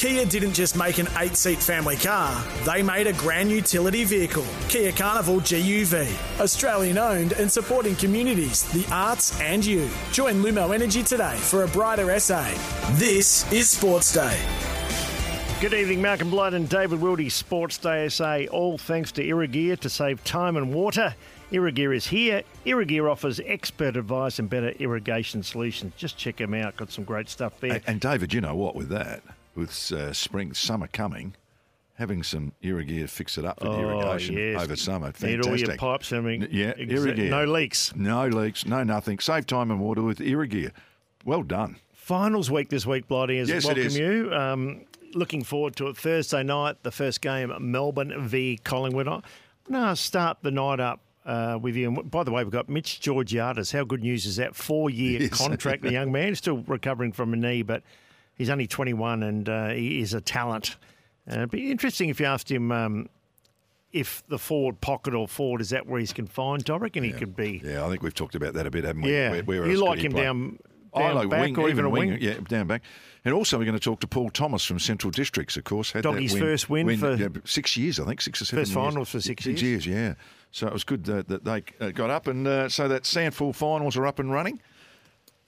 Kia didn't just make an eight seat family car, they made a grand utility vehicle. Kia Carnival GUV. Australian owned and supporting communities, the arts, and you. Join Lumo Energy today for a brighter SA. This is Sports Day. Good evening, Malcolm Blight and David Wildy, Sports Day SA. All thanks to Irrigear to save time and water. Irrigear is here. Irrigear offers expert advice and better irrigation solutions. Just check them out. Got some great stuff there. And, and David, you know what? With that, with uh, spring, summer coming, having some Irrigear fix it up for the Oh, irrigation yes. over summer. Need all your pipes. I mean, N- yeah, Irrigear. no leaks. No leaks, no nothing. Save time and water with Irrigear. Well done. Finals week this week, Blighty, as Yes, welcome you. Um, looking forward to it. Thursday night, the first game, Melbourne v Collingwood. I'm going to start the night up uh, with you. And by the way, we've got Mitch Georgiades. How good news is that? Four year Yes. contract. The young man still recovering from a knee, but he's only 21 and uh, he is a talent. Uh, it'd be interesting if you asked him. Um, if the forward pocket or forward is that where he's confined? I reckon he could be. Yeah, I think we've talked about that a bit, haven't we? Yeah, Where- where you like him play? down, I down like back wing, or even a wing. Yeah, down back. And also, we're going to talk to Paul Thomas from Central Districts, of course. Had that Doggy's first win for- yeah, six years, I think, six or seven First years. finals for six Six years, yeah. So it was good that, that they uh, got up, and uh, so that SANFL finals are up and running.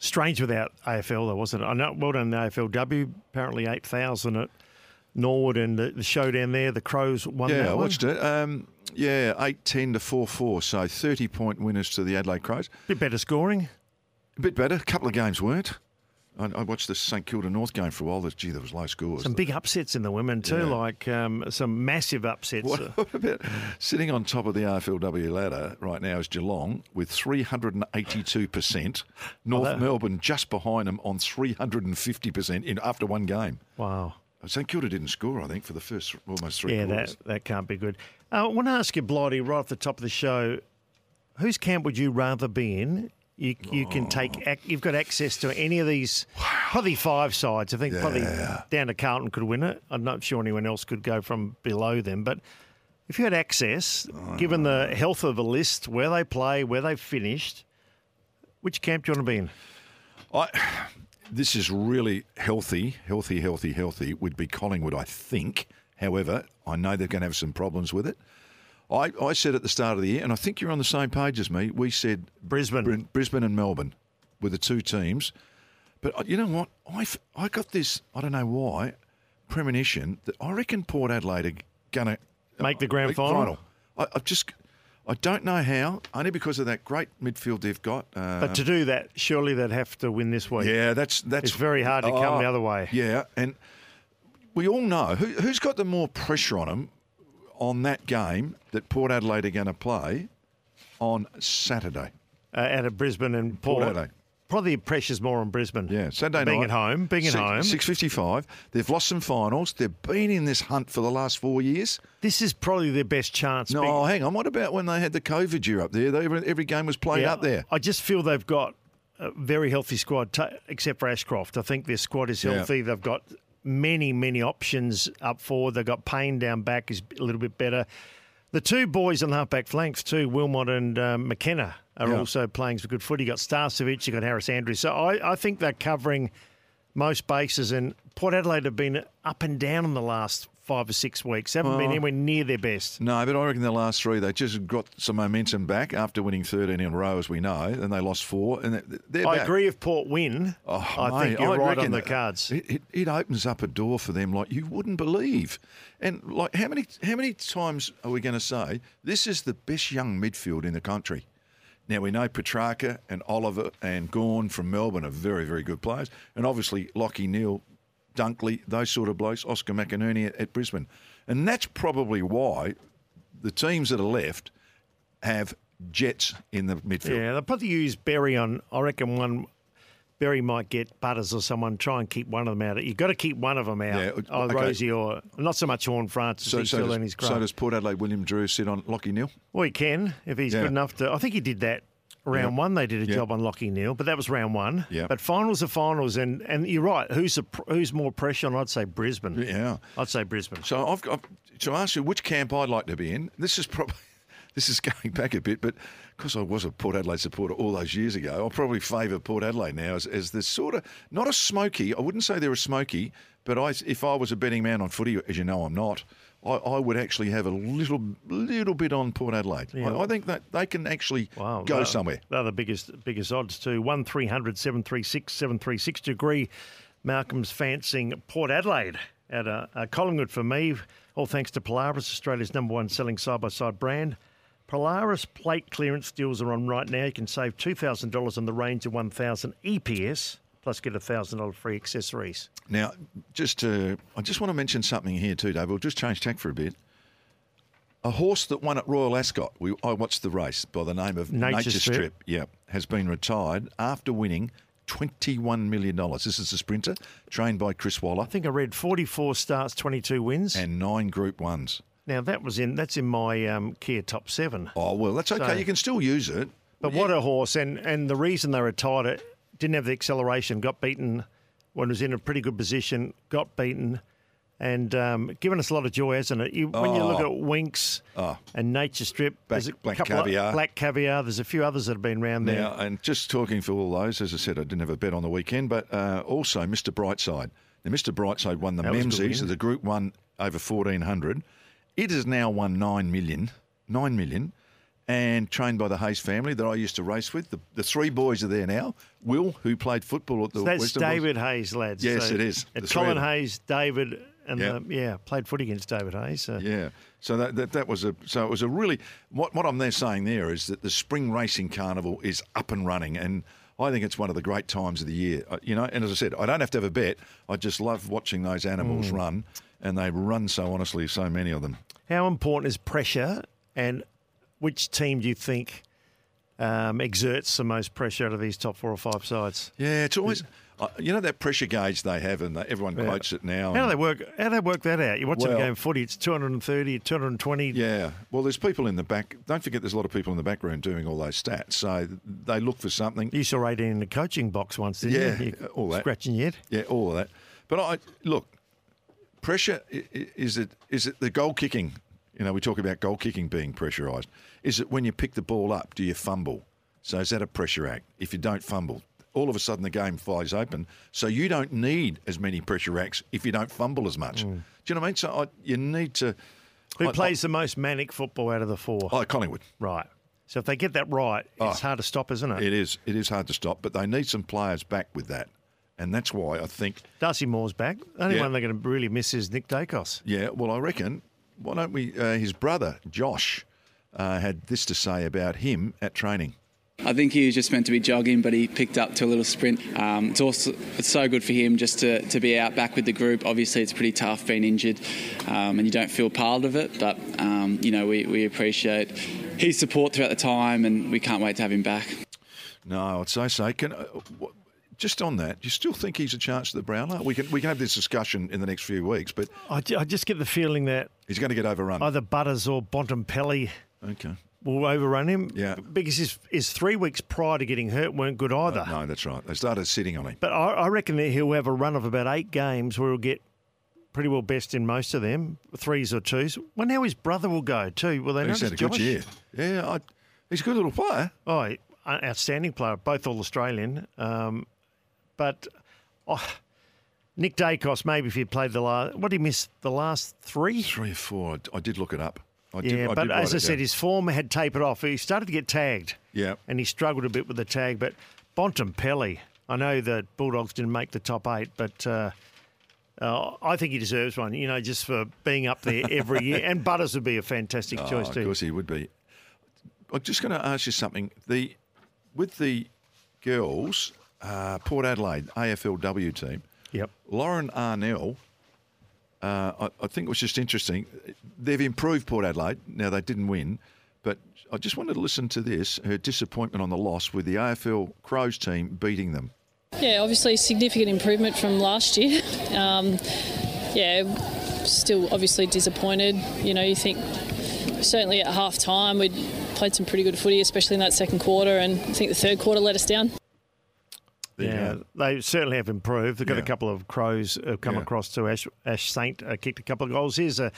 Strange without AFL, though, wasn't it? I know. Well done, the AFLW. Apparently, eight thousand at Norwood, and the, the showdown there, the Crows won yeah, I one. watched it. Um, yeah, eight ten to four four. So thirty point winners to the Adelaide Crows. Bit better scoring. A bit better. A couple of games weren't. I, I watched the St Kilda North game for a while. Gee, there was low scores. Some big upsets in the women too, Yeah. like um, some massive upsets. What, what about sitting on top of the AFLW ladder right now is Geelong with 382%. North that- Melbourne just behind them on 350% in after one game. wow. St Kilda didn't score, I think, for the first almost three Yeah, quarters. that that can't be good. Uh, I want to ask you, Blighty, right off the top of the show, whose camp would you rather be in? You, you can take. Oh. ac- You've got access to any of these. Probably five sides. I think probably down to Carlton could win it. I'm not sure anyone else could go from below them. But if you had access, oh, given the health of the list, where they play, where they've finished, which camp do you want to be in? I, this is really healthy, healthy, healthy, healthy. Would be Collingwood, I think. However, I know they're going to have some problems with it. I, I said at the start of the year, and I think you're on the same page as me. We said Brisbane. Br- Brisbane and Melbourne were the two teams. But uh, you know what? I I got this. I don't know why premonition that I reckon Port Adelaide are going to Make the grand final? I, I just. I don't know how, only because of that great midfield they've got. Uh, But to do that, surely they'd have to win this week. yeah, that's that's It's very hard to come the other way. Yeah, and we all know who, who's got the more pressure on them on that game that Port Adelaide are going to play on Saturday. uh, out of Brisbane and Port. Adelaide. Probably pressure's more on Brisbane. Yeah, Saturday being night. at home, being at Six- home. 6.55. They've lost some finals. They've been in this hunt for the last four years. This is probably their best chance. No, Being- hang on. What about when they had the COVID year up there? They, every, every game was played Yeah, up there. I just feel they've got a very healthy squad, ta except for Ashcroft. I think their squad is Yeah. healthy. They've got many, many options up forward. They've got Payne down back is a little bit better. The two boys on the halfback flanks too, Wilmot and um, McKenna, are Yeah. also playing some good footy. You've got Starcevic, you've got Harris Andrews. So I, I think they're covering most bases. And Port Adelaide have been up and down in the last five or six weeks. They haven't been anywhere near their best. No, but I reckon the last three, they just got some momentum back after winning 13 in a row, as we know, and they lost four. And they- they're I back. agree if Port win. Oh, I mate, think you're I right reckon on the cards. It, it, it opens up a door for them like you wouldn't believe. And like how many how many times are we going to say this is the best young midfield in the country? Now we know Petracca and Oliver and Gawn from Melbourne are very very good players, and obviously Lachie Neale, Dunkley, those sort of blokes, Oscar McInerney at, at Brisbane, and that's probably why the teams that are left have jets in the midfield. Yeah, they'll probably use Berry on, I reckon, one Berry might get Butters or someone. Try and keep one of them out. You've got to keep one of them out. Yeah, oh, okay. Rozee or not so much Horn Francis. So, he's so, still does, in his so craft. does Port Adelaide Willem Drew sit on Lachie Neale? well, he can if he's Yeah. good enough to. I think he did that. Round Yep. one, they did a Yep. job on Lachie Neale, but that was round one. Yep. But finals are finals, and, and you're right. Who's pr- who's more pressure on? I'd say Brisbane. Yeah. I'd say Brisbane. So I've got to ask you which camp I'd like to be in. This is probably this is going back a bit, but because I was a Port Adelaide supporter all those years ago, I'll probably favour Port Adelaide now as, as this sort of not a smoky. I wouldn't say they're a smoky, but I, if I was a betting man on footy, as you know, I'm not. I, I would actually have a little little bit on Port Adelaide. I, I think that they can actually Wow, go they're- somewhere. They're the biggest biggest odds too. One 736 736 degree. Malcolm's fancying Port Adelaide at a, a Collingwood for me. All thanks to Polaris, Australia's number one selling side by side brand. Polaris plate clearance deals are on right now. You can save two thousand dollars on the range of one thousand EPS, plus get a thousand dollar free accessories. Now, just to, I just want to mention something here too, Dave. We'll just change tack for a bit. A horse that won at Royal Ascot, we, I watched the race by the name of Nature Nature, Strip. Strip. Yeah, has been retired after winning twenty-one million dollars. This is a sprinter trained by Chris Waller I think I read forty four starts, twenty two wins. and nine Group Ones. now that was in that's in my um, Kia top seven. Oh well, that's okay. So- you can still use it. But what a horse! And and the reason they retired it didn't have the acceleration. Got beaten when it was in a pretty good position. Got beaten, and um, given us a lot of joy, hasn't it? You, When you look Oh. at Winks and Nature Strip, there's a Black couple of- Black Caviar. There's a few others that have been around there. Now, and just talking for all those, as I said, I didn't have a bet on the weekend, but uh, also Mr. Brightside. Now, Mr. Brightside won the That was a good Memsies of the Group One over fourteen hundred. It has now won nine million, nine million, and trained by the Hayes family that I used to race with. The, the three boys are there now. Will, who played football at the So that's Western David Hayes, lads. Yes, So it is. Three Colin. Hayes, David, and Yeah. the, yeah, played footy against David Hayes. So. Yeah. So that, that that was a so it was a really what what I'm there saying there is that the spring racing carnival is up and running and I think it's one of the great times of the year. Uh, You know, and as I said, I don't have to have a bet. I just love watching those animals Mm. run, and they run so honestly, so many of them. How important is pressure, and which team do you think um, exerts the most pressure out of these top four or five sides? Yeah, it's always uh, you know that pressure gauge they have, and they, everyone quotes it now. How do they work? How do they work that out? You watch them Well- game footy; it's 230, 220. Yeah, well, there's people in the back. Don't forget, there's a lot of people in the back room doing all those stats. So they look for something. You saw Radin in the coaching box once, didn't Yeah, you? You all that. Scratching your head. Yeah, all of that. But I look, pressure is it is it the goal kicking? You know, we talk about goal kicking being pressurised. Is it when you pick the ball up, do you fumble? So is that a pressure act? If you don't fumble, all of a sudden the game flies open. So you don't need as many pressure acts if you don't fumble as much. Mm. Do you know what I mean? So I, you need to. Who I- plays the most manic football out of the four? Oh, Collingwood. Right. So if they get that right, it's Oh. hard to stop, isn't it? It is. It is hard to stop, but they need some players back with that, and that's why I think Darcy Moore's back. The only Yeah. one they're going to really miss is Nick Daicos. Yeah, well, I reckon. Why don't we? Uh, his brother Josh uh, had this to say about him at training. I think he was just meant to be jogging, but he picked up to a little sprint. Um, it's also it's so good for him just to, to be out back with the group. Obviously, it's pretty tough being injured, um, and you don't feel part of it. But um, you know, we, we appreciate his support throughout the time, and we can't wait to have him back. No, I'd say so. Can uh, just on that, do you still think he's a chance to the Brownlow? We can we can have this discussion in the next few weeks, but I, ju- I just get the feeling that he's going to get overrun. either Butters or Bontempelli okay. will overrun him. Yeah. Because his, his three weeks prior to getting hurt weren't good either. No, that's right. They started sitting on him. But I, I reckon that he'll have a run of about eight games where he'll get pretty well best in most of them, threes or twos. Well, now his brother will go too. Will they He's had a good year. Yeah, I, he's a good little player. Oh, an outstanding player, both all Australian. Um, but oh, Nick Daicos, maybe if he played the last, what did he miss? The last three? Three or four. I, I did look it up. I did, Yeah, I but did as I said, down. his form had tapered off. He started to get tagged. Yeah. And he struggled a bit with the tag. But Bontempelli, I know the Bulldogs didn't make the top eight, but uh, uh, I think he deserves one, you know, just for being up there every year. And Butters would be a fantastic Oh, choice too. of course he would be. I'm just going to ask you something. The with the girls, uh, Port Adelaide AFLW team, Yep. Lauren Arnell. Uh, I, I think it was just interesting. They've improved Port Adelaide. Now they didn't win, but I just wanted to listen to this. Her disappointment on the loss with the AFL Crows team beating them. Yeah, obviously significant improvement from last year. Um, yeah, still obviously disappointed. You know, you think certainly at half time we'd played some pretty good footy, especially in that second quarter, and I think the third quarter let us down. Yeah, they certainly have improved. They've got Yeah. a couple of crows have come Yeah. across to Ash, Ash Saint, uh, kicked a couple of goals. Here's a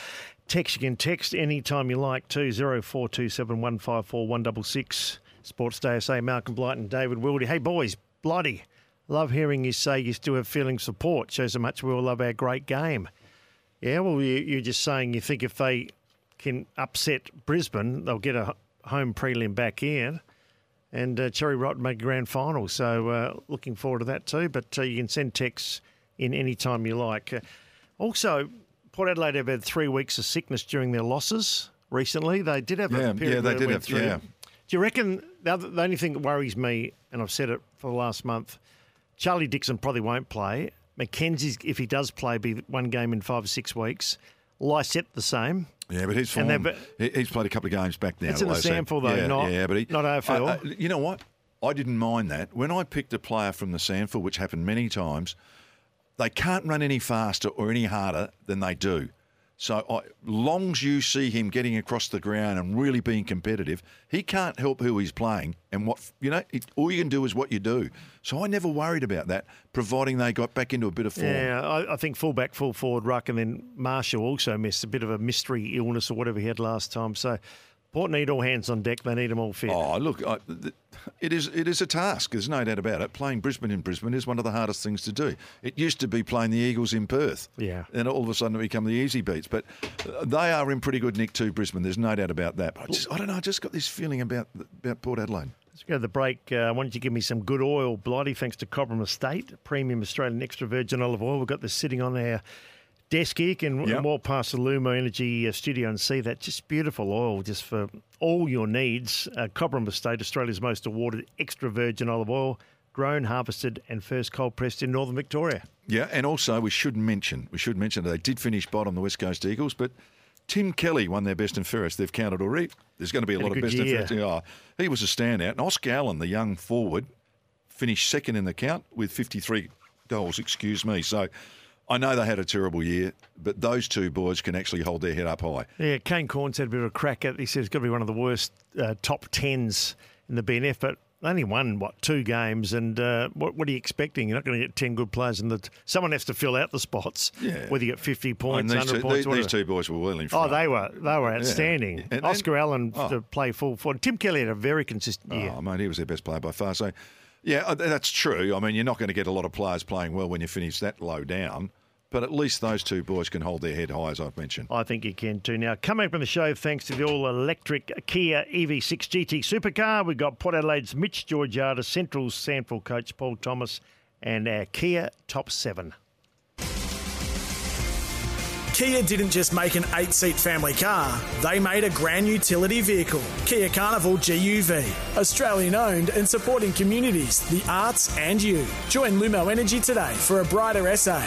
text you can text anytime you like to 0427 154 166. Sports Day SA, Malcolm Blight and David Wildy. Hey, boys, bloody. love hearing you say you still have feeling support. Shows how much we all love our great game. Yeah, well, you, you're just saying you think if they can upset Brisbane, they'll get a home prelim back here. And uh, Cherry Rot make grand final. So uh, looking forward to that too. But uh, you can send texts in any time you like. Uh, also, Port Adelaide have had three weeks of sickness during their losses recently. They did have Yeah, a period yeah, they did have- through. yeah. Do you reckon the, other, the only thing that worries me, and I've said it for the last month, Charlie Dixon probably won't play. Mackenzie's, if he does play, be one game in five or six weeks. Lycett the same. Yeah, but his form, he's played a couple of games back now. It's in the SANFL, though, yeah, not- yeah, but he, not AFL. I- I- you know what? I didn't mind that. When I picked a player from the SANFL, which happened many times, they can't run any faster or any harder than they do. So, I, long as you see him getting across the ground and really being competitive, he can't help who he's playing and what you know. It, all you can do is what you do. So I never worried about that, providing they got back into a bit of form. Yeah, I, I think fullback, full forward, ruck, and then Marshall also missed a bit of a mystery illness or whatever he had last time. So Port need all hands on deck. They need them all fit. Oh, look, I, it is it is a task. There's no doubt about it. Playing Brisbane in Brisbane is one of the hardest things to do. It used to be playing the Eagles in Perth. Yeah. And all of a sudden it become the easy beats. But uh, they are in pretty good nick too, Brisbane. There's no doubt about that. But I, just, I don't know. I just got this feeling about about Port Adelaide. Let's go to the break. Uh, why don't you give me some good oil, Blighty, thanks to Cobram Estate, premium Australian extra virgin olive oil. We've got this sitting on our desk here. You can Yep. walk past the Lumo Energy uh, studio and see that. Just beautiful oil, just for all your needs. Uh, Cobram Estate, Australia's most awarded extra virgin olive oil, grown, harvested, and first cold pressed in northern Victoria. Yeah, and also we should mention we should mention that they did finish bottom the West Coast Eagles, but Tim Kelly won their best and fairest. They've counted already. There's going to be a Had a lot of good best year. and fairest. Oh, he was a standout. And Oscar Allen, the young forward, finished second in the count with 53 goals. Excuse me. So. I know they had a terrible year, but those two boys can actually hold their head up high. Yeah, Kane Cornes had a bit of a crack at. He said it's got to be one of the worst uh, top tens in the BNF, but they only won what two games. And uh, what, what are you expecting? You're not going to get ten good players, and the someone has to fill out the spots. Yeah. whether you get fifty points, And these, points, these, these two boys were well in Oh, they were they were outstanding. And then- Oscar Allen oh. to play full forward. Tim Kelly had a very consistent year. Oh, mate, he was their best player by far. So, yeah, uh, that's true. I mean, you're not going to get a lot of players playing well when you finish that low down, but at least those two boys can hold their head high, as I've mentioned. I think you can too. Now, coming from the show, thanks to the all electric Kia EV6 GT supercar, we've got Port Adelaide's Mitch Georgiades, Central's SANFL coach Paul Thomas, and our Kia Top 7. Kia didn't just make an eight seat family car, they made a grand utility vehicle. Kia Carnival GUV. Australian owned and supporting communities, the arts, and you. Join Lumo Energy today for a brighter SA.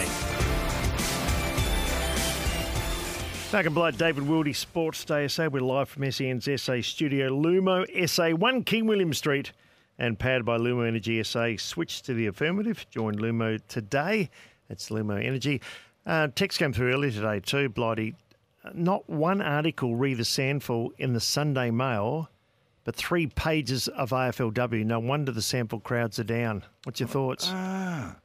Malcolm Blight, David Wildy, Sports Day SA. We're live from SEN's SA studio, Lumo SA, 1 King William Street, and powered by Lumo Energy SA. Switch to the affirmative. Join Lumo today. That's Lumo Energy. Uh, text came through earlier today too, Blighty. Not one article, re the SANFL, in the Sunday Mail, but three pages of AFLW. No wonder the SANFL crowds are down. What's your thoughts? Ah.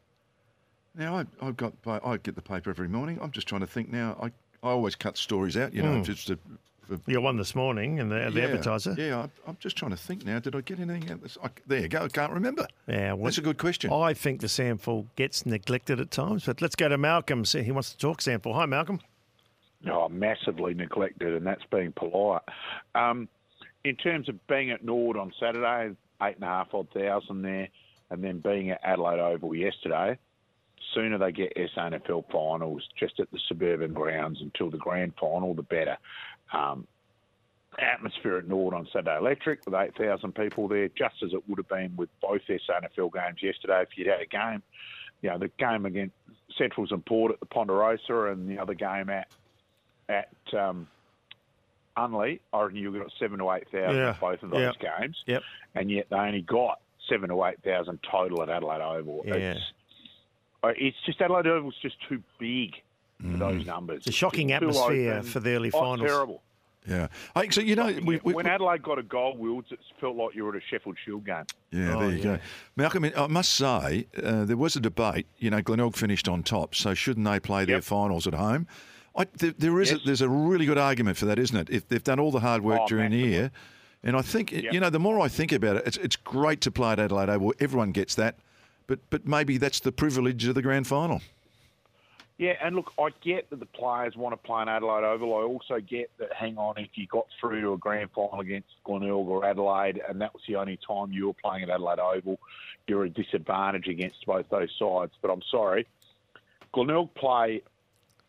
Now, I, I've got, I get the paper every morning. I'm just trying to think now. I, I always cut stories out, you know, just to. For, you got one this morning in the, the yeah, advertiser. Yeah, I, I'm just trying to think now. Did I get anything out? This? I, there you go. I can't remember. Yeah, well, That's a good question. I think the SANFL gets neglected at times, but let's go to Malcolm. See, he wants to talk SANFL. Hi, Malcolm. Oh, massively neglected, and that's being polite. Um, in terms of being at Nord on Saturday, eight and a half odd thousand there, and then being at Adelaide Oval yesterday, sooner they get SANFL finals just at the suburban grounds until the grand final, the better. Um, atmosphere at Nord on Saturday Electric with 8,000 people there, just as it would have been with both SANFL games yesterday if you'd had a game. You know, the game against Centrals and Port at the Ponderosa and the other game at at um, Unley, I reckon you got seven to eight thousand Yeah. at both of those Yep. games, Yep. and yet they only got seven to eight thousand total at Adelaide Oval. Yeah. It's, uh, it's just Adelaide Oval's just too big for those numbers. It's a shocking Just too atmosphere open. for the early Oh, finals. terrible. Yeah. Hey, so you know, we, we, when Adelaide got a goal, Wills, it felt like you were at a Sheffield Shield game. Yeah, Oh, there you yeah. go. Malcolm, I must say, uh, there was a debate. You know, Glenelg finished on top, so shouldn't they play their finals at home? I, there, there is Yes. a, there's a really good argument for that, isn't it? If they've done all the hard work Oh, during the year, and I think Yep. you know, the more I think about it, it's it's great to play at Adelaide Oval. Everyone gets that, but but maybe that's the privilege of the grand final. Yeah, and look, I get that the players want to play in Adelaide Oval. I also get that, hang on, if you got through to a grand final against Glenelg or Adelaide, and that was the only time you were playing at Adelaide Oval, you're at a disadvantage against both those sides. But I'm sorry, Glenelg play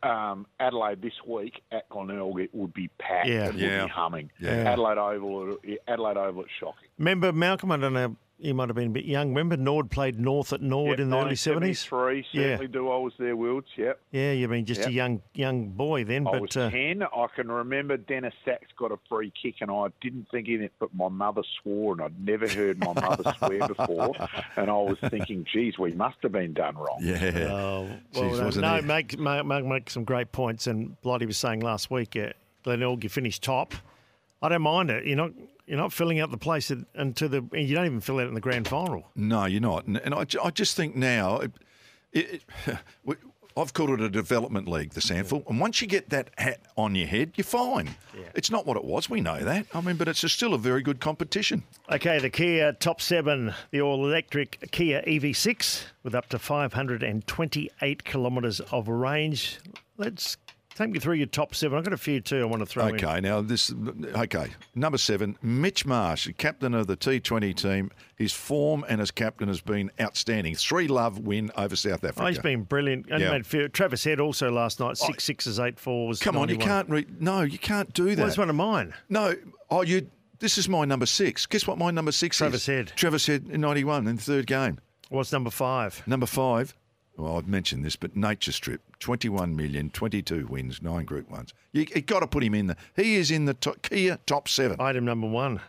um, Adelaide this week at Glenelg, it would be packed. Yeah. it would Yeah. be humming. Yeah. Adelaide Oval, Adelaide Oval, it's shocking. Remember, Malcolm, I don't know, you might have been a bit young. Remember, Nord played North at Nord in the early 70s? 1973, Yeah. certainly do. I was there, Wilds, yep. Yeah, you mean just a young young boy then, I but was uh, 10. I can remember Dennis Sachs got a free kick, and I didn't think in it, but my mother swore, and I'd never heard my mother swear before. And I was thinking, geez, we must have been done wrong. Yeah. Oh, well, uh, wasn't no, he? make, make, make, make some great points. And Blighty was saying last week, uh, Glenelg, you finished top. I don't mind it. You're not you're not filling out the place until the and you don't even fill out in the grand final. No, you're not. And, and I, I just think now, it, it, we- I've called it a development league, the SANFL. And once you get that hat on your head, you're fine. It's not what it was. We know that. I mean, but it's still a very good competition. Okay, the Kia Top 7, the all electric Kia EV6 with up to 528 kilometres of range. Let's take me through your top seven. I've got a few too I want to throw in. Okay, now this. Okay, number seven, Mitch Marsh, captain of the T20 team. His form and as captain has been outstanding. Three love win over South Africa. Oh, he's been brilliant. Only Yeah. made few. Travis Head also last night, six sixes, eight fours. Come on, you can't read. No, you can't do that. Well, that's one of mine. No, oh, you. This is my number six. Guess what my number six Travis is? Travis Head. Travis Head in 91 in the third game. What's number five? Number five, well, I've mentioned this, but Nature Strip, 21 million, 22 wins, nine Group Ones. You, you got to put him in there. He is in the top, Kia top seven. Item number one.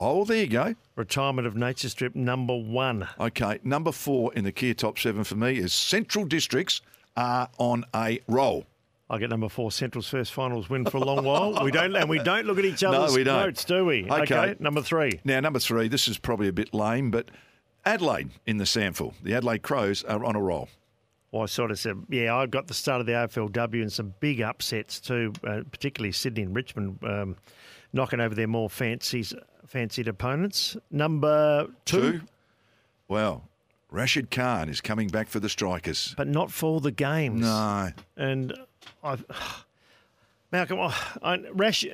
Oh, there you go. Retirement of Nature Strip number one. Okay, number four in the Kia top seven for me is Central Districts are on a roll. I get number four. Central's first finals win for a long while. We don't, and we don't look at each No, other's we don't. notes, do we? Okay. Number three. Now, number three, this is probably a bit lame, but Adelaide in the SANFL. The Adelaide Crows are on a roll. Well, I sort of said, yeah, I got the start of the AFLW and some big upsets too, uh, particularly Sydney and Richmond um, knocking over their more fancies, fancied opponents. Number two, Two. Well, Rashid Khan is coming back for the Strikers. but not for the games. No, And I, Malcolm, I, I, Rash,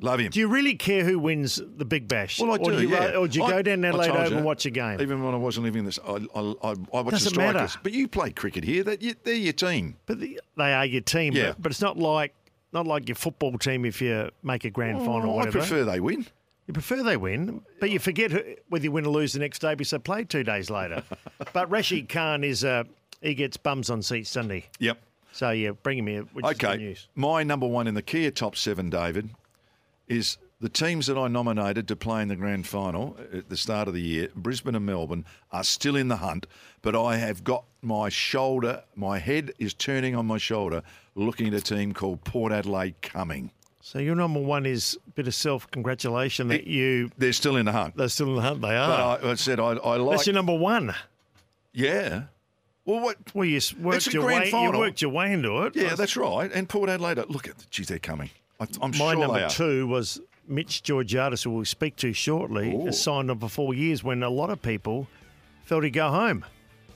love him. do you really care who wins the Big Bash? Well, I or do, you, yeah. Or do you I- go down Adelaide Oval and watch a game? Even when I wasn't living this, I, I, I, I watched Doesn't the Strikers. matter. But you play cricket here. That you, they're your team. But the, they are your team. Yeah. But, but it's not like not like your football team if you make a grand final. or Oh, I prefer they win. You prefer they win, but you forget who- whether you win or lose the next day because they played two days later. but Rashid Khan is uh, he gets bums on seats, he? Yep. So yeah, bring him here. Which is good Okay. news. My number one in the Kia top seven, David, is the teams that I nominated to play in the grand final at the start of the year, Brisbane and Melbourne, are still in the hunt. But I have got my shoulder, my head is turning on my shoulder, looking at a team called Port Adelaide coming. So your number one is a bit of self congratulation that you They're still in the hunt. they're still in the hunt. They are. But I, I said I, I like. That's your number one. yeah. Well, what? Well, you worked a your grand way. You worked your way into it. Yeah, that's right. And Port Adelaide, look at, geez, they're coming. I, I'm My sure number two was Mitch Georgiades, who we'll speak to shortly, Ooh. has signed on for four years when a lot of people felt he'd go home.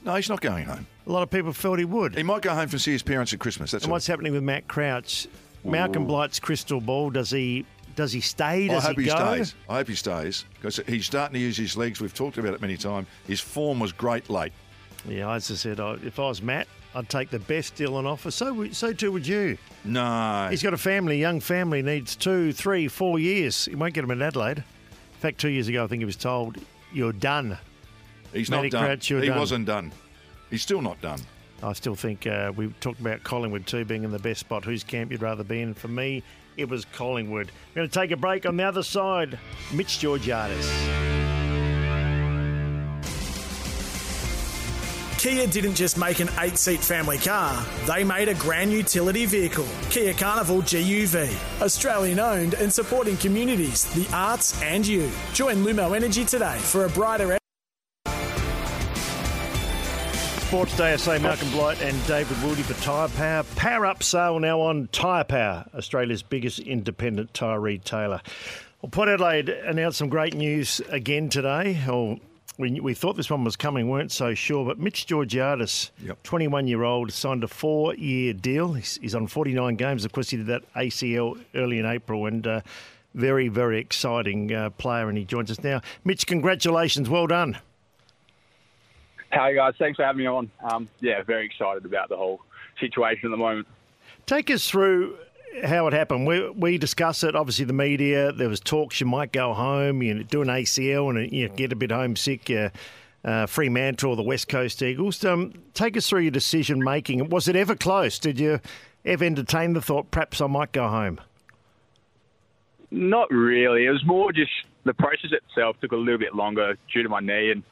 No, he's not going home. A lot of people felt he would. He might go home to see his parents at Christmas. That's And what's happening with Matt Crouch? Malcolm Blight's crystal ball. Does he does he stay? I Does hope he he, stays. I hope he stays because he's starting to use his legs. We've talked about it many times. His form was great late. Yeah, as I said, I, if I was Matt, I'd take the best deal on offer. So so too would you. No, He's got a family, young family, needs two, three, four years. He won't get him in Adelaide. In fact, two years ago, I think he was told, "You're done." he's Matty not done. Crouch, you're he done. wasn't done. He's still not done. I still think uh, we talked about Collingwood too being in the best spot. Whose camp you'd rather be in? For me, it was Collingwood. We're going to take a break on the other side. Mitch Georgiades. Kia didn't just make an eight seat family car, they made a grand utility vehicle. Kia Carnival GUV. Australian owned and supporting communities, the arts, and you. Join Lumo Energy today for a brighter. Sports Day, I say Malcolm Blight and David Wildy for Tyre Power. Power up sale now on Tyre Power, Australia's biggest independent tyre retailer. Well, Port Adelaide announced some great news again today. Or we, we thought this one was coming, weren't so sure. But Mitch Georgiades, Yep. 21 year old, signed a four year deal. He's, he's on 49 games. Of course, he did that ACL early in April and uh, very, very exciting uh, player. And he joins us now. Mitch, congratulations. Well done. How you guys? Thanks for having me on. Um, yeah, very excited about the whole situation at the moment. Take us through how it happened. We, we discussed it. Obviously, the media. There was talks you might go home, you do an ACL, and you get a bit homesick. Uh, uh, Fremantle the West Coast Eagles. Um, take us through your decision making. Was it ever close? Did you ever entertain the thought perhaps I might go home? Not really. It was more just the process itself took a little bit longer due to my knee, and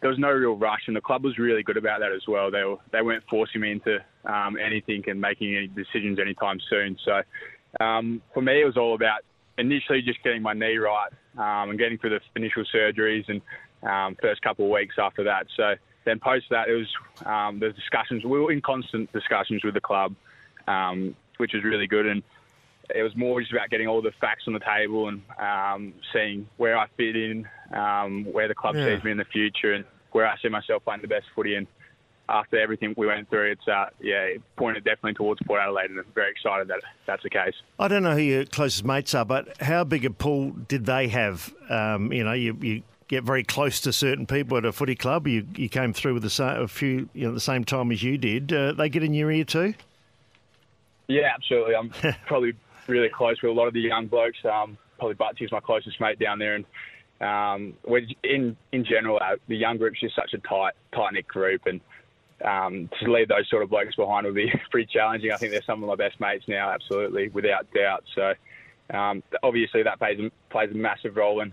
there was no real rush. And the club was really good about that as well. They were, they weren't forcing me into um, anything and making any decisions anytime soon. So um, for me, it was all about initially just getting my knee right um, and getting through the initial surgeries and um, first couple of weeks after that. So then post that, it was um, the discussions. We were in constant discussions with the club, um, which was really good. And it was more just about getting all the facts on the table and um, seeing where I fit in, um, where the club Yeah. sees me in the future, and where I see myself playing the best footy. And after everything we went through, it's uh, yeah, it pointed definitely towards Port Adelaide, and I'm very excited that that's the case. I don't know who your closest mates are, but how big a pool did they have? Um, you know, you, you get very close to certain people at a footy club. You you came through with the same, a few you know the same time as you did. Uh, they get in your ear too. Yeah, absolutely. I'm probably really close with a lot of the young blokes. Um, probably Butsy's my closest mate down there, and um, we're in in general, uh, the young group's just such a tight tight knit group, and um, to leave those sort of blokes behind would be pretty challenging. I think they're some of my best mates now, absolutely, without doubt. So um, obviously that plays plays a massive role, and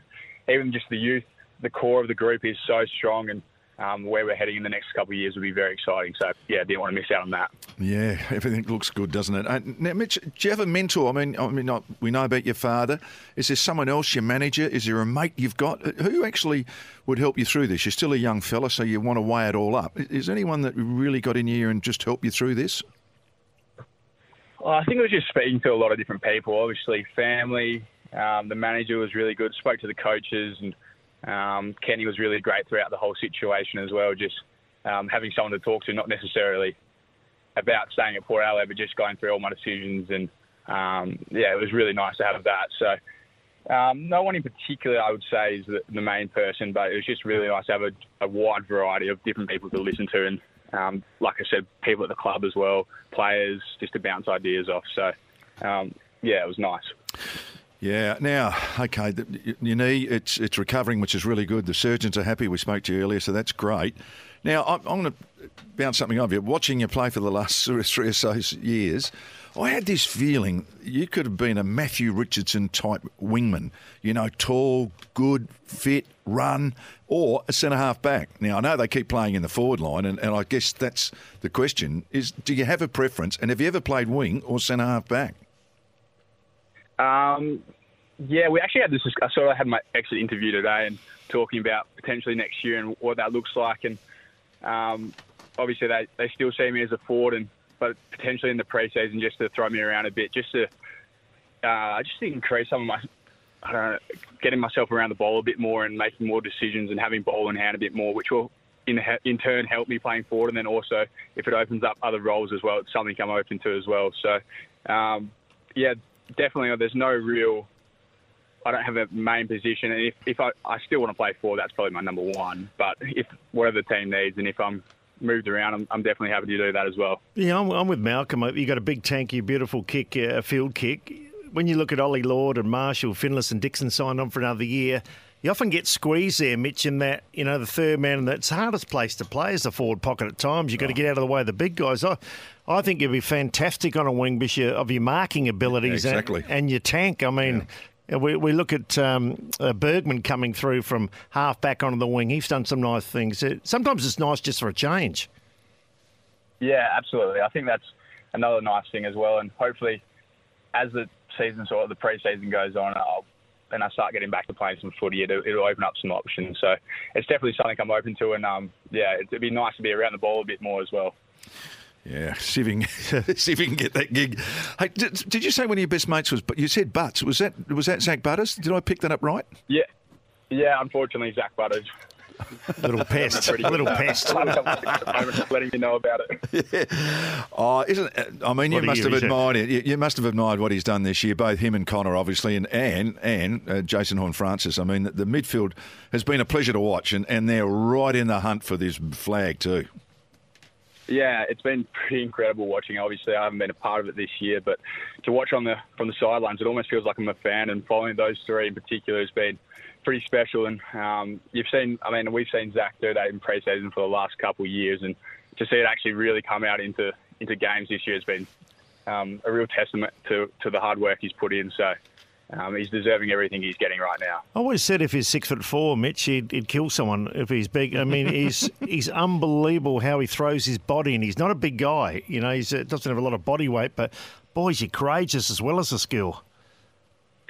even just the youth, the core of the group is so strong, and um, where we're heading in the next couple of years will be very exciting. So yeah, didn't want to miss out on that. Yeah, everything looks good, doesn't it? Uh, now, Mitch, do you have a mentor? I mean, I mean, we know about your father. Is there someone else, your manager? Is there a mate you've got who actually would help you through this? You're still a young fella, so you want to weigh it all up. Is there anyone that really got in here and just helped you through this? Well, I think it was just speaking to a lot of different people. Obviously, family. Um, the manager was really good. Spoke to the coaches, and um, Kenny was really great throughout the whole situation as well. Just um, having someone to talk to, not necessarily about staying at Port Adelaide, but just going through all my decisions. And um, yeah, it was really nice to have that. So um, no one in particular, I would say, is the, the main person, but it was just really nice to have a, a wide variety of different people to listen to, and um, like I said, people at the club as well, players, just to bounce ideas off. So um, yeah, it was nice. Yeah. Now, okay, the, your knee, it's it's recovering, which is really good. The surgeons are happy. We spoke to you earlier, so that's great. Now, I'm, I'm going to bounce something off you. Watching you play for the last three or so years, I had this feeling you could have been a Matthew Richardson type wingman. You know, tall, good, fit, run, or a centre half back. Now, I know they keep playing in the forward line, and, and I guess that's the question: is do you have a preference? And have you ever played wing or centre half back? Um, yeah, we actually had this. I sort of had my exit interview today and talking about potentially next year and what that looks like. And um, obviously, they, they still see me as a forward, and but potentially in the preseason just to throw me around a bit, just to uh, just to increase some of my. I don't know, getting myself around the ball a bit more and making more decisions and having ball in hand a bit more, which will in in turn help me playing forward. And then also, if it opens up other roles as well, it's something I'm open to as well. So, um, yeah, definitely. There's no real. I don't have a main position, and if, if I, I still want to play four, that's probably my number one. But if whatever the team needs, and if I'm moved around, I'm, I'm definitely happy to do that as well. Yeah, I'm, I'm with Malcolm. You got a big tanky, beautiful kick, uh, field kick. When you look at Ollie Lord and Marshall, Finless and Dixon signed on for another year, you often get squeezed there, Mitch, in that, you know, the third man, and that's the hardest place to play is the forward pocket at times. You've got to get out of the way of the big guys. I, I think you'd be fantastic on a wing because of your marking abilities and- Exactly. and, your tank. I mean, we, we look at um, uh, Bergman coming through from half back onto the wing. He's done some nice things. Sometimes it's nice just for a change. Yeah, absolutely. I think that's another nice thing as well. And hopefully, as the season sort of the pre-season goes on, I'll, and I start getting back to playing some footy, it'll, it'll open up some options. So it's definitely something I'm open to. And um, yeah, it'd be nice to be around the ball a bit more as well. Yeah, see if, can, see if you can get that gig. Hey, did, did you say one of your best mates was? But you said Butts. Was that was that Zak Butters? Did I pick that up right? Yeah, yeah. Unfortunately, Zak Butters. Little pest. little pest. letting you know about it. Yeah. Oh, isn't? I mean, you What a must year have admired it. You, you must have admired what he's done this year. Both him and Connor, obviously, and and and uh, Jason Horn Francis. I mean, the, the midfield has been a pleasure to watch, and, and they're right in the hunt for this flag too. Yeah, it's been pretty incredible watching. Obviously, I haven't been a part of it this year, but to watch on the from the sidelines, it almost feels like I'm a fan. And following those three in particular has been pretty special. And um, you've seen, I mean, we've seen Zak do that in pre-season for the last couple of years, and to see it actually really come out into into games this year has been um, a real testament to to the hard work he's put in. So. Um, he's deserving everything he's getting right now. I always said if he's six foot four, Mitch, he'd, he'd kill someone if he's big. I mean, he's he's unbelievable how he throws his body, and he's not a big guy. You know, he doesn't have a lot of body weight, but boy, he's courageous as well as a skill.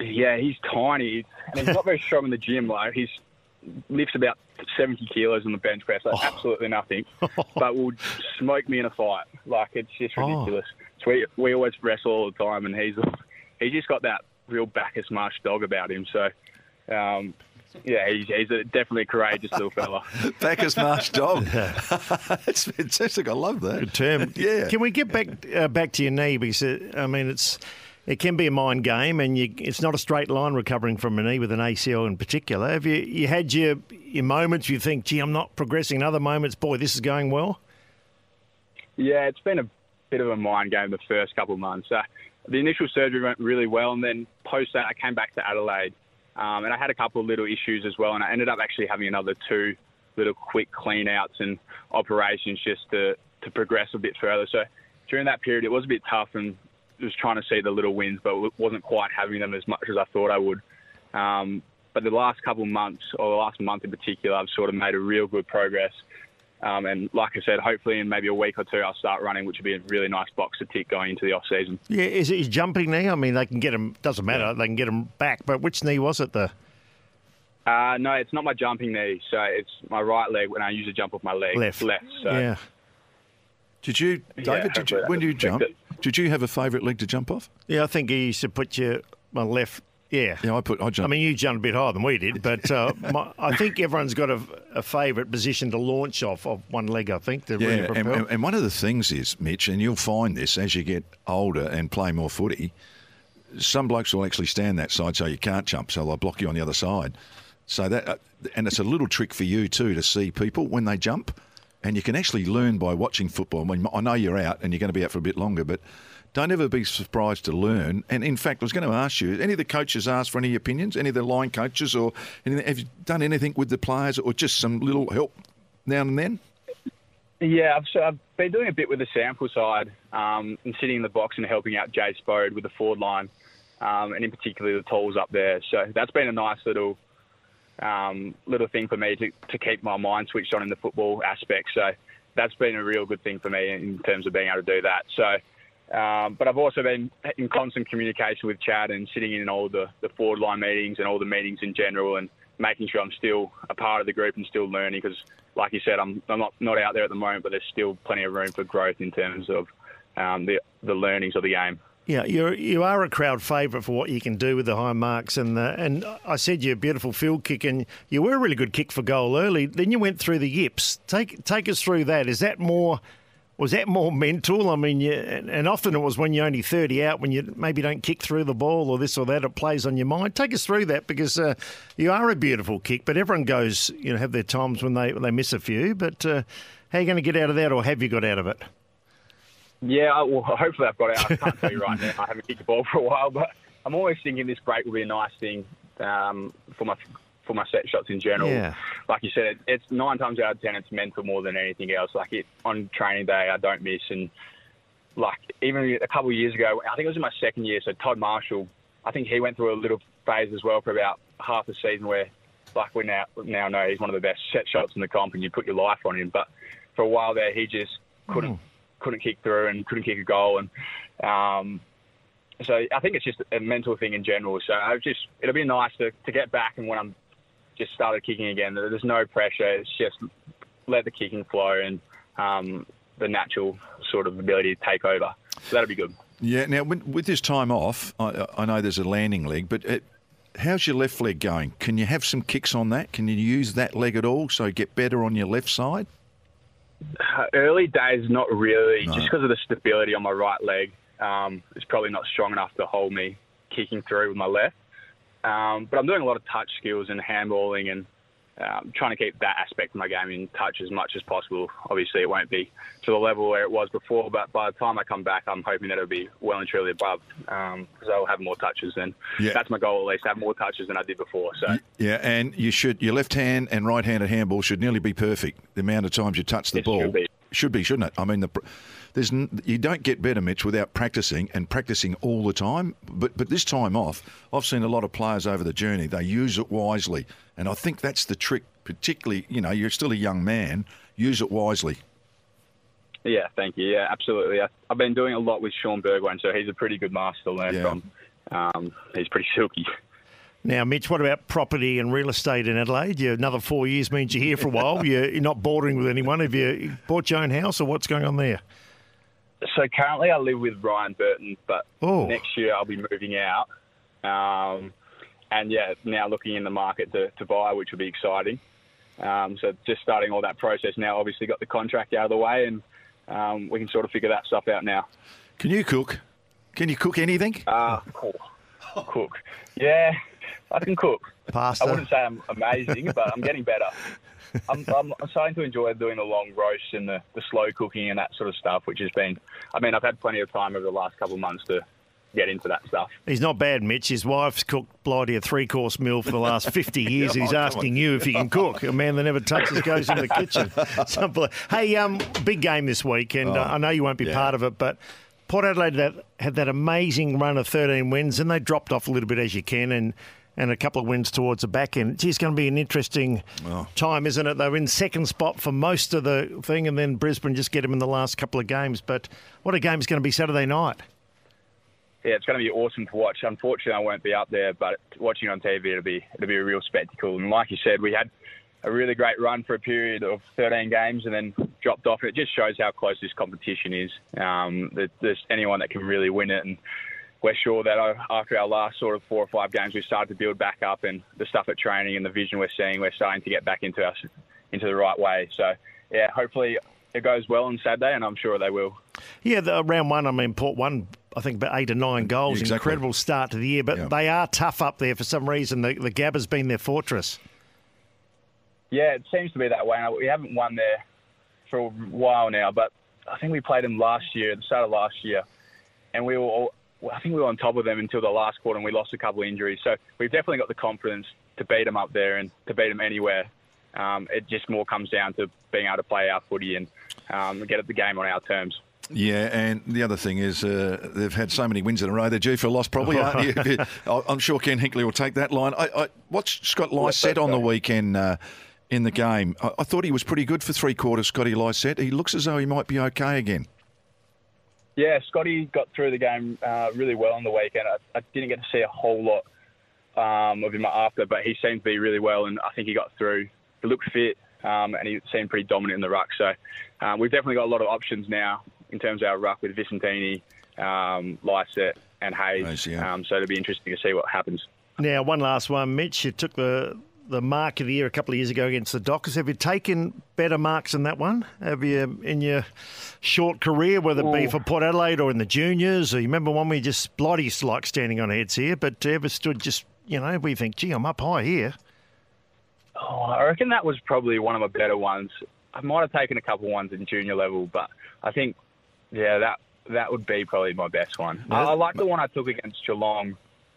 Yeah, he's tiny, and he's not very strong in the gym. Like he's lifts about seventy kilos on the bench press, like absolutely nothing, but will smoke me in a fight. Like it's just Oh. ridiculous. So we we always wrestle all the time, and he's he's just got that real Bacchus marsh dog about him. So. Um, yeah, he's, he's a, definitely a courageous little fella. Bacchus Marsh dog. That's fantastic. I love that. Good term. Yeah. Can we get back uh, back to your knee? Because uh, I mean, it's it can be a mind game, and you, it's not a straight line recovering from a knee with an ACL in particular. Have you you had your your moments? You think, gee, I'm not progressing. Other moments, boy, this is going well. Yeah, it's been a bit of a mind game the first couple of months. Uh, the initial surgery went really well, and then post that, I came back to Adelaide, um, and I had a couple of little issues as well, and I ended up actually having another two little quick clean outs and operations just to, to progress a bit further. So during that period, it was a bit tough and was trying to see the little wins, but wasn't quite having them as much as I thought I would. Um, but the last couple of months, or the last month in particular, I've sort of made a real good progress. Um, and like I said, hopefully in maybe a week or two, I'll start running, which would be a really nice box to tick going into the off season. Yeah, is it his jumping knee? I mean, they can get him. Doesn't matter. They can get him back. But which knee was it? The Uh, no, it's not my jumping knee. So it's my right leg when I usually jump off my leg. left. Left. So Yeah. Did you, David? did you, when that you was jump, did you have a favourite leg to jump off? Yeah, I think he used to put your my left. Yeah. Yeah, I put. I I mean, you jumped a bit higher than we did, but uh, my, I think everyone's got a, a favourite position to launch off of one leg. I think to really Yeah, and, and- and one of the things is, Mitch, and you'll find this as you get older and play more footy, some blokes will actually stand that side so you can't jump, so they'll block you on the other side. So that, uh, and it's a little trick for you too to see people when they jump, and you can actually learn by watching football. I, mean, I know you're out and you're going to be out for a bit longer, but don't ever be surprised to learn. And in fact, I was going to ask you, any of the coaches asked for any opinions? Any of the line coaches, or have you done anything with the players, or just some little help now and then? Yeah, I've, so I've been doing a bit with the SANFL side um, and sitting in the box and helping out Jay Spode with the forward line, um, and in particular the tools up there. So that's been a nice little um, little thing for me to, to keep my mind switched on in the football aspect. So that's been a real good thing for me in terms of being able to do that. So, um, but I've also been in constant communication with Chad and sitting in all the, the forward line meetings and all the meetings in general and making sure I'm still a part of the group and still learning because, like you said, I'm, I'm not, not out there at the moment, but there's still plenty of room for growth in terms of um, the, the learnings of the game. Yeah, you're you are a crowd favourite for what you can do with the high marks and the, and I said you're a beautiful field kick and you were a really good kick for goal early. Then you went through the yips. Take take us through that. Is that more was that more mental? I mean, you, and and often it was when you're only 30 out, when you maybe don't kick through the ball or this or that, it plays on your mind. Take us through that because uh, you are a beautiful kick, but everyone goes, you know, have their times when they when they miss a few. But uh, how are you going to get out of that, or have you got out of it? Yeah, well, hopefully I've got out. I can't tell you right now. I haven't kicked the ball for a while, but I'm always thinking this break will be a nice thing um, for my for my set shots in general. Yeah. Like you said, it, it's nine times out of ten, it's mental more than anything else. Like it on training day, I don't miss, and like even a couple of years ago, I think it was in my second year. So Todd Marshall, I think he went through a little phase as well for about half the season where, like we now now know, he's one of the best set shots in the comp, and you put your life on him. But for a while there, he just couldn't couldn't kick through and couldn't kick a goal, and um, so I think it's just a mental thing in general. So I just it'll be nice to, to get back and when I'm just started kicking again, there's no pressure. It's just let the kicking flow and um, the natural sort of ability to take over. So that'll be good. Yeah. Now, with, this time off, I, I know there's a landing leg, but it, how's your left leg going? Can you have some kicks on that? Can you use that leg at all so get better on your left side? Early days, not really, no. just because of the stability on my right leg. Um, it's probably not strong enough to hold me kicking through with my left. Um, but I'm doing a lot of touch skills and handballing and um, trying to keep that aspect of my game in touch as much as possible. Obviously, it won't be to the level where it was before, but by the time I come back, I'm hoping that it'll be well and truly above because um, I'll have more touches then. Yeah. That's my goal, at least, have more touches than I did before. So yeah, and you should your left hand and right handed handball should nearly be perfect. The amount of times you touch the it ball should be. Should be, shouldn't it? I mean, the, there's you don't get better, Mitch, without practicing and practicing all the time. But but this time off, I've seen a lot of players over the journey. They use it wisely, and I think that's the trick particularly, you know, you're still a young man. Use it wisely. Yeah, thank you. Yeah, absolutely. I, have been doing a lot with Shaun Burgoyne, so he's a pretty good master to learn yeah. from. Um, he's pretty silky. Now, Mitch, what about property and real estate in Adelaide? You, another four years means you're here for a while. You're, you're not bordering with anyone. Have you bought your own house, or what's going on there? So currently, I live with Ryan Burton, but oh. next year I'll be moving out. Um, and yeah, now looking in the market to, to buy, which will be exciting. Um, so just starting all that process now. Obviously, got the contract out of the way, and um, we can sort of figure that stuff out now. Can you cook? Can you cook anything? Uh, cook. Yeah, I can cook. Pasta. I wouldn't say I'm amazing, but I'm getting better. I'm, I'm, starting to enjoy doing the long roasts and the, the slow cooking and that sort of stuff, which has been. I mean, I've had plenty of time over the last couple of months to get into that stuff. He's not bad, Mitch. His wife's cooked Blighty a three course meal for the last 50 years. He's asking you if you can cook. A man that never touches goes in the kitchen. hey, um, big game this week, and oh, uh, I know you won't be yeah. part of it, but. Port Adelaide that, had that amazing run of 13 wins, and they dropped off a little bit as you can, and and a couple of wins towards the back end. It's going to be an interesting oh. time, isn't it? They were in second spot for most of the thing, and then Brisbane just get them in the last couple of games. But what a game is going to be Saturday night yeah, it's going to be awesome to watch. Unfortunately, I won't be up there, but watching on TV, it'll be it'll be a real spectacle. And like you said, we had a really great run for a period of 13 games and then dropped off. It just shows how close this competition is. Um, there's anyone that can really win it, and we're sure that after our last sort of four or five games, we started to build back up, and the stuff at training and the vision we're seeing, we're starting to get back into us into the right way. So, yeah, hopefully it goes well on Saturday, and I'm sure they will. Yeah, the round one, I mean, Port one I think about eight or nine goals. Exactly. Incredible start to the year, but yeah. they are tough up there for some reason. The, the Gabba has been their fortress. Yeah, it seems to be that way. We haven't won there for a while now, but I think we played them last year, at the start of last year, and we were. All, I think we were on top of them until the last quarter, and we lost a couple of injuries. So we've definitely got the confidence to beat them up there and to beat them anywhere. Um, it just more comes down to being able to play our footy and um, get at the game on our terms. Yeah, and the other thing is uh, they've had so many wins in a row. They're due for a loss, probably, aren't you? I'm sure Ken Hinkley will take that line. I, I, what's Scott Lycett on the weekend uh, in the game? I, I, thought he was pretty good for three quarters, Scotty Lycett. He looks as though he might be okay again. Yeah, Scotty got through the game uh, really well on the weekend. I, I, didn't get to see a whole lot um, of him after, but he seemed to be really well, and I think he got through. He looked fit, um, and he seemed pretty dominant in the ruck. So um, we've definitely got a lot of options now in terms of our ruck with Visentini, um, Lycett, and Hayes. yeah. um, so it'll be interesting to see what happens. Now, one last one, Mitch. You took the the mark of the year a couple of years ago against the Dockers. Have you taken better marks than that one? Have you in your short career, whether it be for Port Adelaide or in the juniors? Or you remember one we just bloody like standing on heads here, but ever stood just you know we think, gee, I'm up high here. Oh, I reckon that was probably one of my better ones. I might have taken a couple ones in junior level, but I think yeah, that that would be probably my best one. I, I like the one I took against Geelong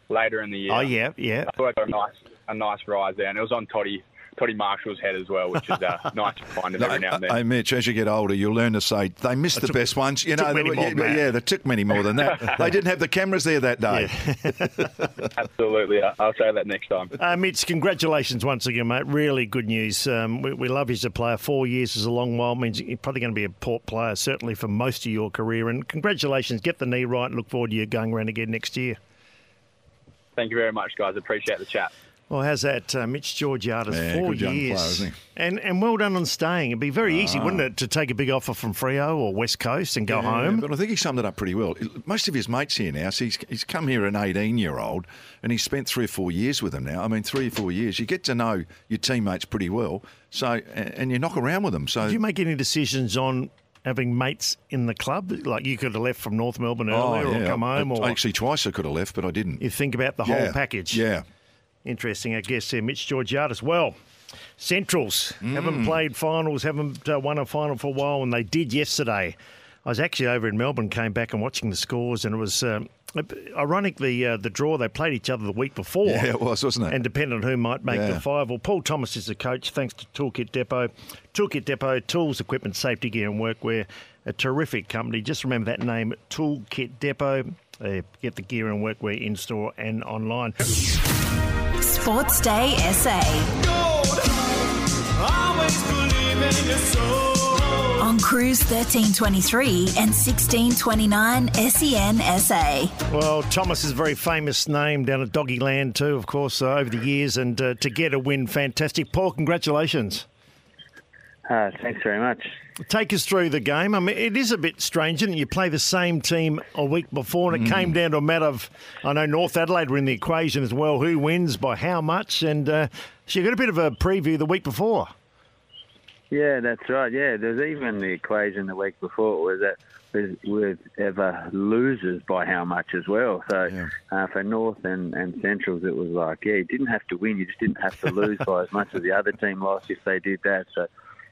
later in the year. Oh yeah, yeah. I thought I got a nice a nice rise there, and it was on Toddy Toddy Marshall's head as well, which is uh, nice to find it every now and then. Hey, Mitch, as you get older, you'll learn to say they missed the best ones. You know, many they- more yeah, yeah, they took many more than that. they didn't have the cameras there that day. Absolutely, I- I'll say that next time. Uh, Mitch, congratulations once again, mate. Really good news. Um, we, we love you as a player. Four years is a long while. Means you're probably going to be a port player, certainly for most of your career. And congratulations. Get the knee right look forward to you going around again next year. Thank you very much, guys. Appreciate the chat. Well, how's that, uh, Mitch Georgiades? Yeah, Four years, player, and and well done on staying. It'd be very easy, wouldn't it, to take a big offer from Freo or West Coast and go Yeah, home? But I think he summed it up pretty well. Most of his mates here now, so he's, he's come here an 18 year old and he's spent three or four years with them now. I mean, three or four years. You get to know your teammates pretty well, so and and you knock around with them. So Did you make any decisions on having mates in the club? Like you could have left from North Melbourne earlier Oh, yeah. or come home, I- or actually twice I could have left, but I didn't. you think about the Yeah. whole package? Yeah. Interesting, I guess, there, Mitch Georgiades. Well, Centrals Mm. haven't played finals, haven't uh, won a final for a while, and they did yesterday. I was actually over in Melbourne, came back and watching the scores, and it was um, ironic the uh, the draw. They played each other the week before. Yeah, it was, wasn't it? And depending on who might make Yeah. the five. Well, Paul Thomas is the coach, thanks to Toolkit Depot. Toolkit Depot, tools, equipment, safety gear, and workwear. A terrific company. Just remember that name, Toolkit Depot. Uh, get the gear and workwear in store and online. Sportsday SA. On Cruise 1323 and 1629 SEN SA. Well, Thomas is a very famous name down at Doggy Land, too, of course, uh, over the years, and uh, to get a win, fantastic. Paul, congratulations. Uh, thanks very much. Take us through the game. I mean, it is a bit strange, isn't it? You play the same team a week before, and it came down to a matter of, I know North Adelaide were in the equation as well. Who wins by how much? And uh, so you got a bit of a preview the week before. Yeah, that's right. Yeah, there's even the equation the week before was that with, with ever losers by how much as well. So uh, for North and, and Centrals, it was like, yeah, you didn't have to win, you just didn't have to lose by as much as the other team lost if they did that. So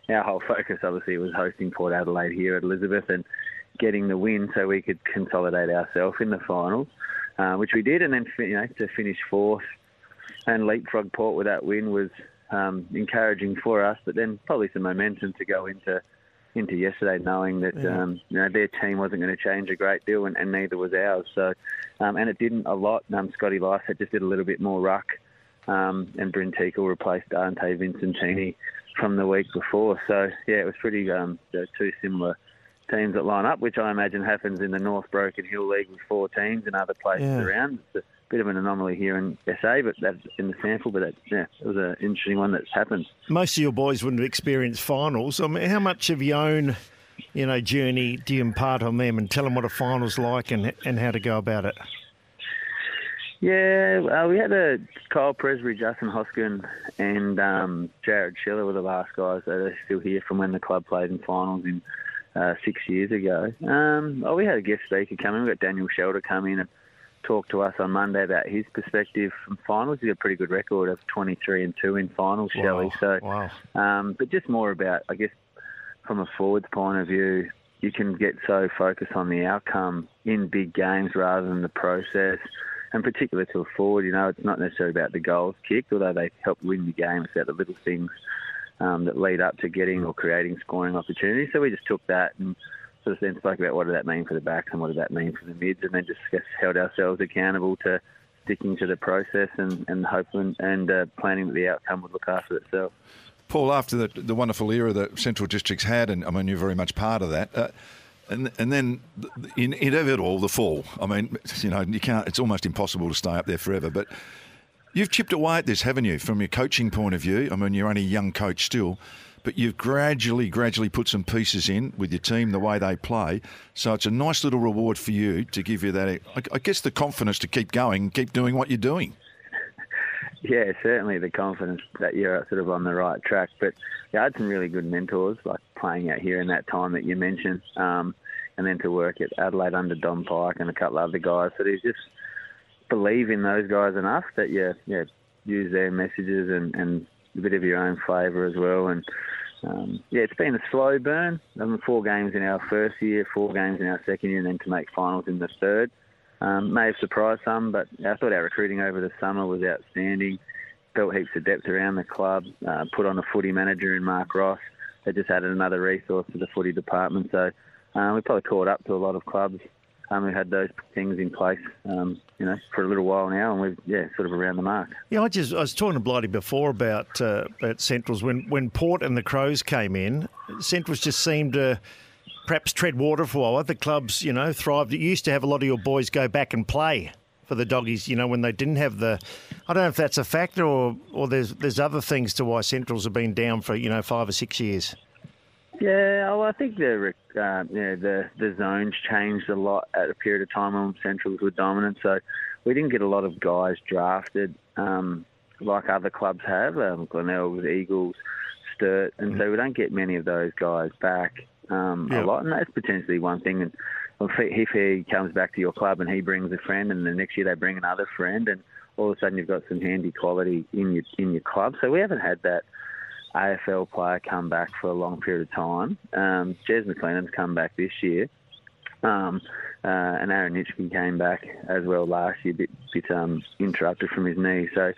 our whole focus obviously was hosting Port Adelaide here at Elizabeth and getting the win so we could consolidate ourselves in the finals, uh, which we did, and then you know to finish fourth and leapfrog Port with that win was um, encouraging for us. But then probably some momentum to go into into yesterday, knowing that Yeah. um, you know their team wasn't going to change a great deal, and, and neither was ours. So, um, and it didn't a lot. Um, Scotty Lycett just did a little bit more ruck, um, and Bryn Teakle replaced Dante Visentini from the week before. So yeah, it was pretty um, two similar teams that line up, which I imagine happens in the North Broken Hill League with four teams and other places Yeah. around. It's a bit of an anomaly here in SA, but that's in the sample. But that, yeah, it was an interesting one that's happened. Most of your boys wouldn't have experienced finals. I mean, how much of your own, you know, journey do you impart on them and tell them what a final's like and and how to go about it? Yeah, uh, we had a Kyle Presbury, Justin Hoskin, and um, Jared Schiller were the last guys that are still here from when the club played in finals in uh, six years ago. Um, oh, we had a guest speaker come in. We got Daniel Shelter come in and talk to us on Monday about his perspective from finals. He's got a pretty good record of 23 and two in finals, Shelley. So, wow. um, but just more about, I guess, from a forwards point of view, you can get so focused on the outcome in big games rather than the process. And particularly to a forward, you know, it's not necessarily about the goals kicked, although they help win the game. It's about the little things um, that lead up to getting or creating scoring opportunities. So we just took that and sort of then spoke about what did that mean for the backs and what did that mean for the mids, and then just held ourselves accountable to sticking to the process and, and hoping and uh, planning that the outcome would look after itself. Paul, after the, the wonderful era that Central Districts had, and I mean, you're very much part of that. Uh, and and then the- the in, inevitable the fall. I mean, you know, you can't. It's almost impossible to stay up there forever. But you've chipped away at this, haven't you? From your coaching point of view. I mean, you're only a young coach still, but you've gradually, gradually put some pieces in with your team, the way they play. So it's a nice little reward for you to give you that. I, I guess the confidence to keep going, keep doing what you're doing. Yeah, certainly the confidence that you're sort of on the right track. But yeah, I had some really good mentors, like playing out here in that time that you mentioned, um, and then to work at Adelaide under Don Pyke and a couple of other guys. So there's just believe in those guys enough that you yeah, use their messages and, and a bit of your own flavour as well. And um, yeah, it's been a slow burn. I mean, four games in our first year, four games in our second year, and then to make finals in the third. Um, may have surprised some, but I thought our recruiting over the summer was outstanding. built heaps of depth around the club. Uh, put on a footy manager in Mark Ross. They just added another resource to the footy department. So uh, we probably caught up to a lot of clubs um, who had those things in place, um, you know, for a little while now, and we've yeah, sort of around the mark. Yeah, I just I was talking to Blighty before about uh, about Centrals when when Port and the Crows came in. Centrals just seemed to perhaps tread water for a while. The clubs, you know, thrived. It used to have a lot of your boys go back and play for the doggies, you know, when they didn't have the. I don't know if that's a factor or or there's there's other things to why Centrals have been down for you know five or six years. Yeah, well, I think the uh, yeah the the zones changed a lot at a period of time when Centrals were dominant. So we didn't get a lot of guys drafted um, like other clubs have. Um, Glenelg, Eagles, Sturt, and so we don't get many of those guys back um, Yeah. a lot, and that's potentially one thing. And if he, if he comes back to your club and he brings a friend, and the next year they bring another friend, and all of a sudden you've got some handy quality in your in your club. So we haven't had that AFL player come back for a long period of time. Um, Jez McLennan's come back this year. Um, uh, and Aaron Nitschke came back as well last year, bit, bit um, interrupted from his knee. So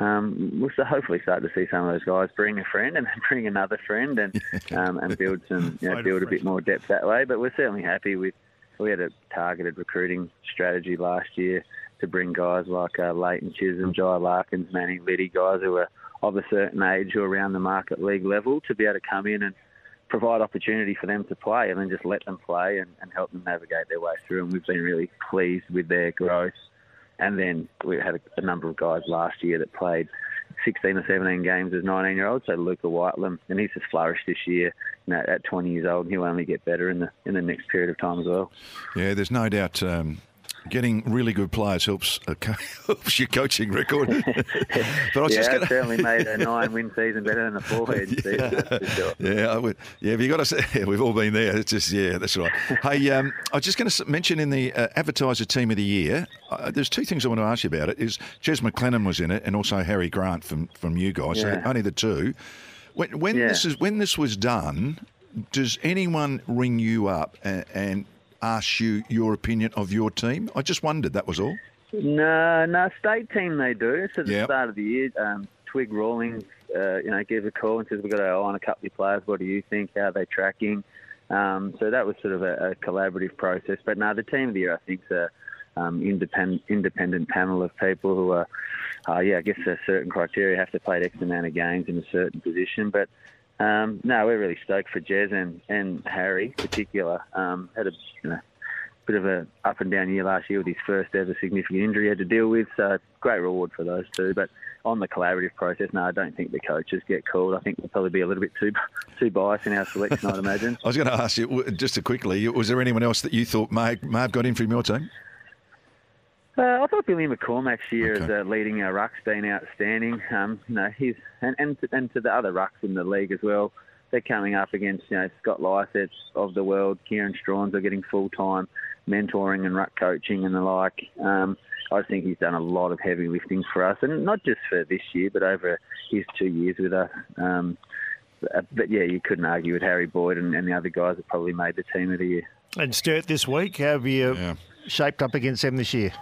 um, we'll so hopefully start to see some of those guys bring a friend and bring another friend and um, and build some you know, a build a bit more depth that way. But we're certainly happy with. We had a targeted recruiting strategy last year to bring guys like uh, Leighton Chisholm, Jai Larkins, Manning Liddy, guys who are of a certain age who are around the market league level to be able to come in and provide opportunity for them to play and then just let them play and, and help them navigate their way through. And we've been really pleased with their growth. And then we had a, a number of guys last year that played 16 or 17 games as 19 year olds. So Luca Whitelam, and he's just flourished this year. You know, at 20 years old, and he'll only get better in the in the next period of time as well. Yeah, there's no doubt. Um, getting really good players helps uh, helps your coaching record. but I was yeah, just going certainly made a nine win season better than a four win season. Sure. Yeah, would, yeah. Have you got to say, yeah, we've all been there. It's just, yeah, that's right. hey, um, I was just going to mention in the uh, advertiser team of the year, uh, there's two things I want to ask you about. It is Jez McLennan was in it, and also Harry Grant from from you guys. Yeah. So only the two. When, when Yeah. this is when this was done, does anyone ring you up and, and ask you your opinion of your team? I just wondered. That was all. No, no, state team they do. So at the Yep. start of the year, um, Twig Rawlings, uh, you know, gave a call and says we've got our eye on a couple of players. What do you think? How are they tracking? Um, so that was sort of a, a collaborative process. But no, the team of the year I think is a um, independent independent panel of people who are, uh, yeah, I guess a certain criteria have to play X amount of games in a certain position, but. Um, no, we're really stoked for Jez and, and Harry in particular. Um, had a you know, bit of a up and down year last year with his first ever significant injury he had to deal with. So great reward for those two. But on the collaborative process, no, I don't think the coaches get called. I think we'll probably be a little bit too too biased in our selection, I'd imagine. I was going to ask you just quickly. Was there anyone else that you thought may, may have got in from your team? Uh, I thought Billy McCormack's year Okay. as uh, leading our ruck's been outstanding. Um, you know, he's and and to, and to the other rucks in the league as well. They're coming up against you know Scott Lycetts of the world. Kieran Strachans are getting full time mentoring and ruck coaching and the like. Um, I think he's done a lot of heavy lifting for us, and not just for this year, but over his two years with us. Um, but, but yeah, you couldn't argue with Harry Boyd and, and the other guys that probably made the team of the year. And Sturt this week, have you Yeah. Shaped up against them this year?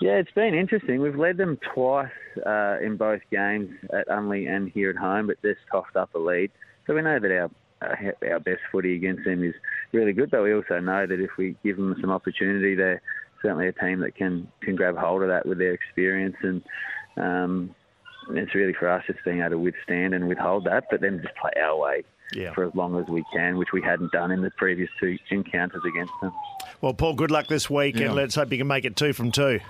Yeah, it's been interesting. We've led them twice uh, in both games at Unley and here at home, but just coughed up a lead. So we know that our uh, our best footy against them is really good, but we also know that if we give them some opportunity, they're certainly a team that can can grab hold of that with their experience and. Um, it's really for us just being able to withstand and withhold that, but then just play our way Yeah. for as long as we can, which we hadn't done in the previous two encounters against them. Well, Paul, good luck this week, Yeah. and let's hope you can make it two from two.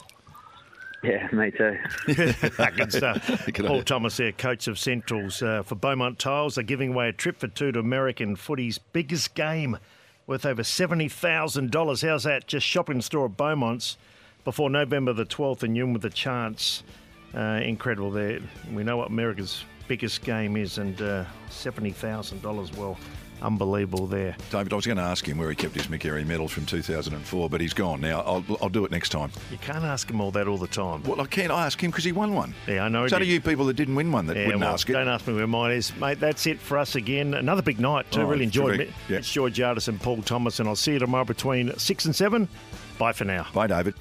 Yeah, me too. Good stuff. Paul. Thomas there, coach of Centrals uh, for Beaumont Tiles. They're giving away a trip for two to American footy's biggest game worth over $70,000. How's that? Just shop in store at Beaumont's before November the 12th and you're in with a chance. Uh, incredible there. We know what America's biggest game is and uh, $70,000. Well, unbelievable there. David, I was going to ask him where he kept his Magarey medal from 2004, but he's gone now. I'll, I'll do it next time. You can't ask him all that all the time. Well, I can't ask him because he won one. Yeah, I know. It's he only you people that didn't win one that Yeah, wouldn't well, ask it. Don't ask me where mine is, mate. That's it for us again. Another big night too. Oh, really enjoyed it. Yeah. It's Georgiades and Paul Thomas, and I'll see you tomorrow between six and seven. Bye for now. Bye, David.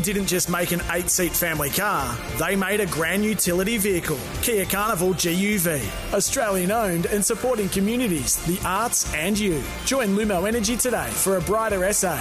Didn't just make an eight seat family car, they made a grand utility vehicle. Kia Carnival GUV. Australian owned and supporting communities, the arts, and you. Join Lumo Energy today for a brighter SA.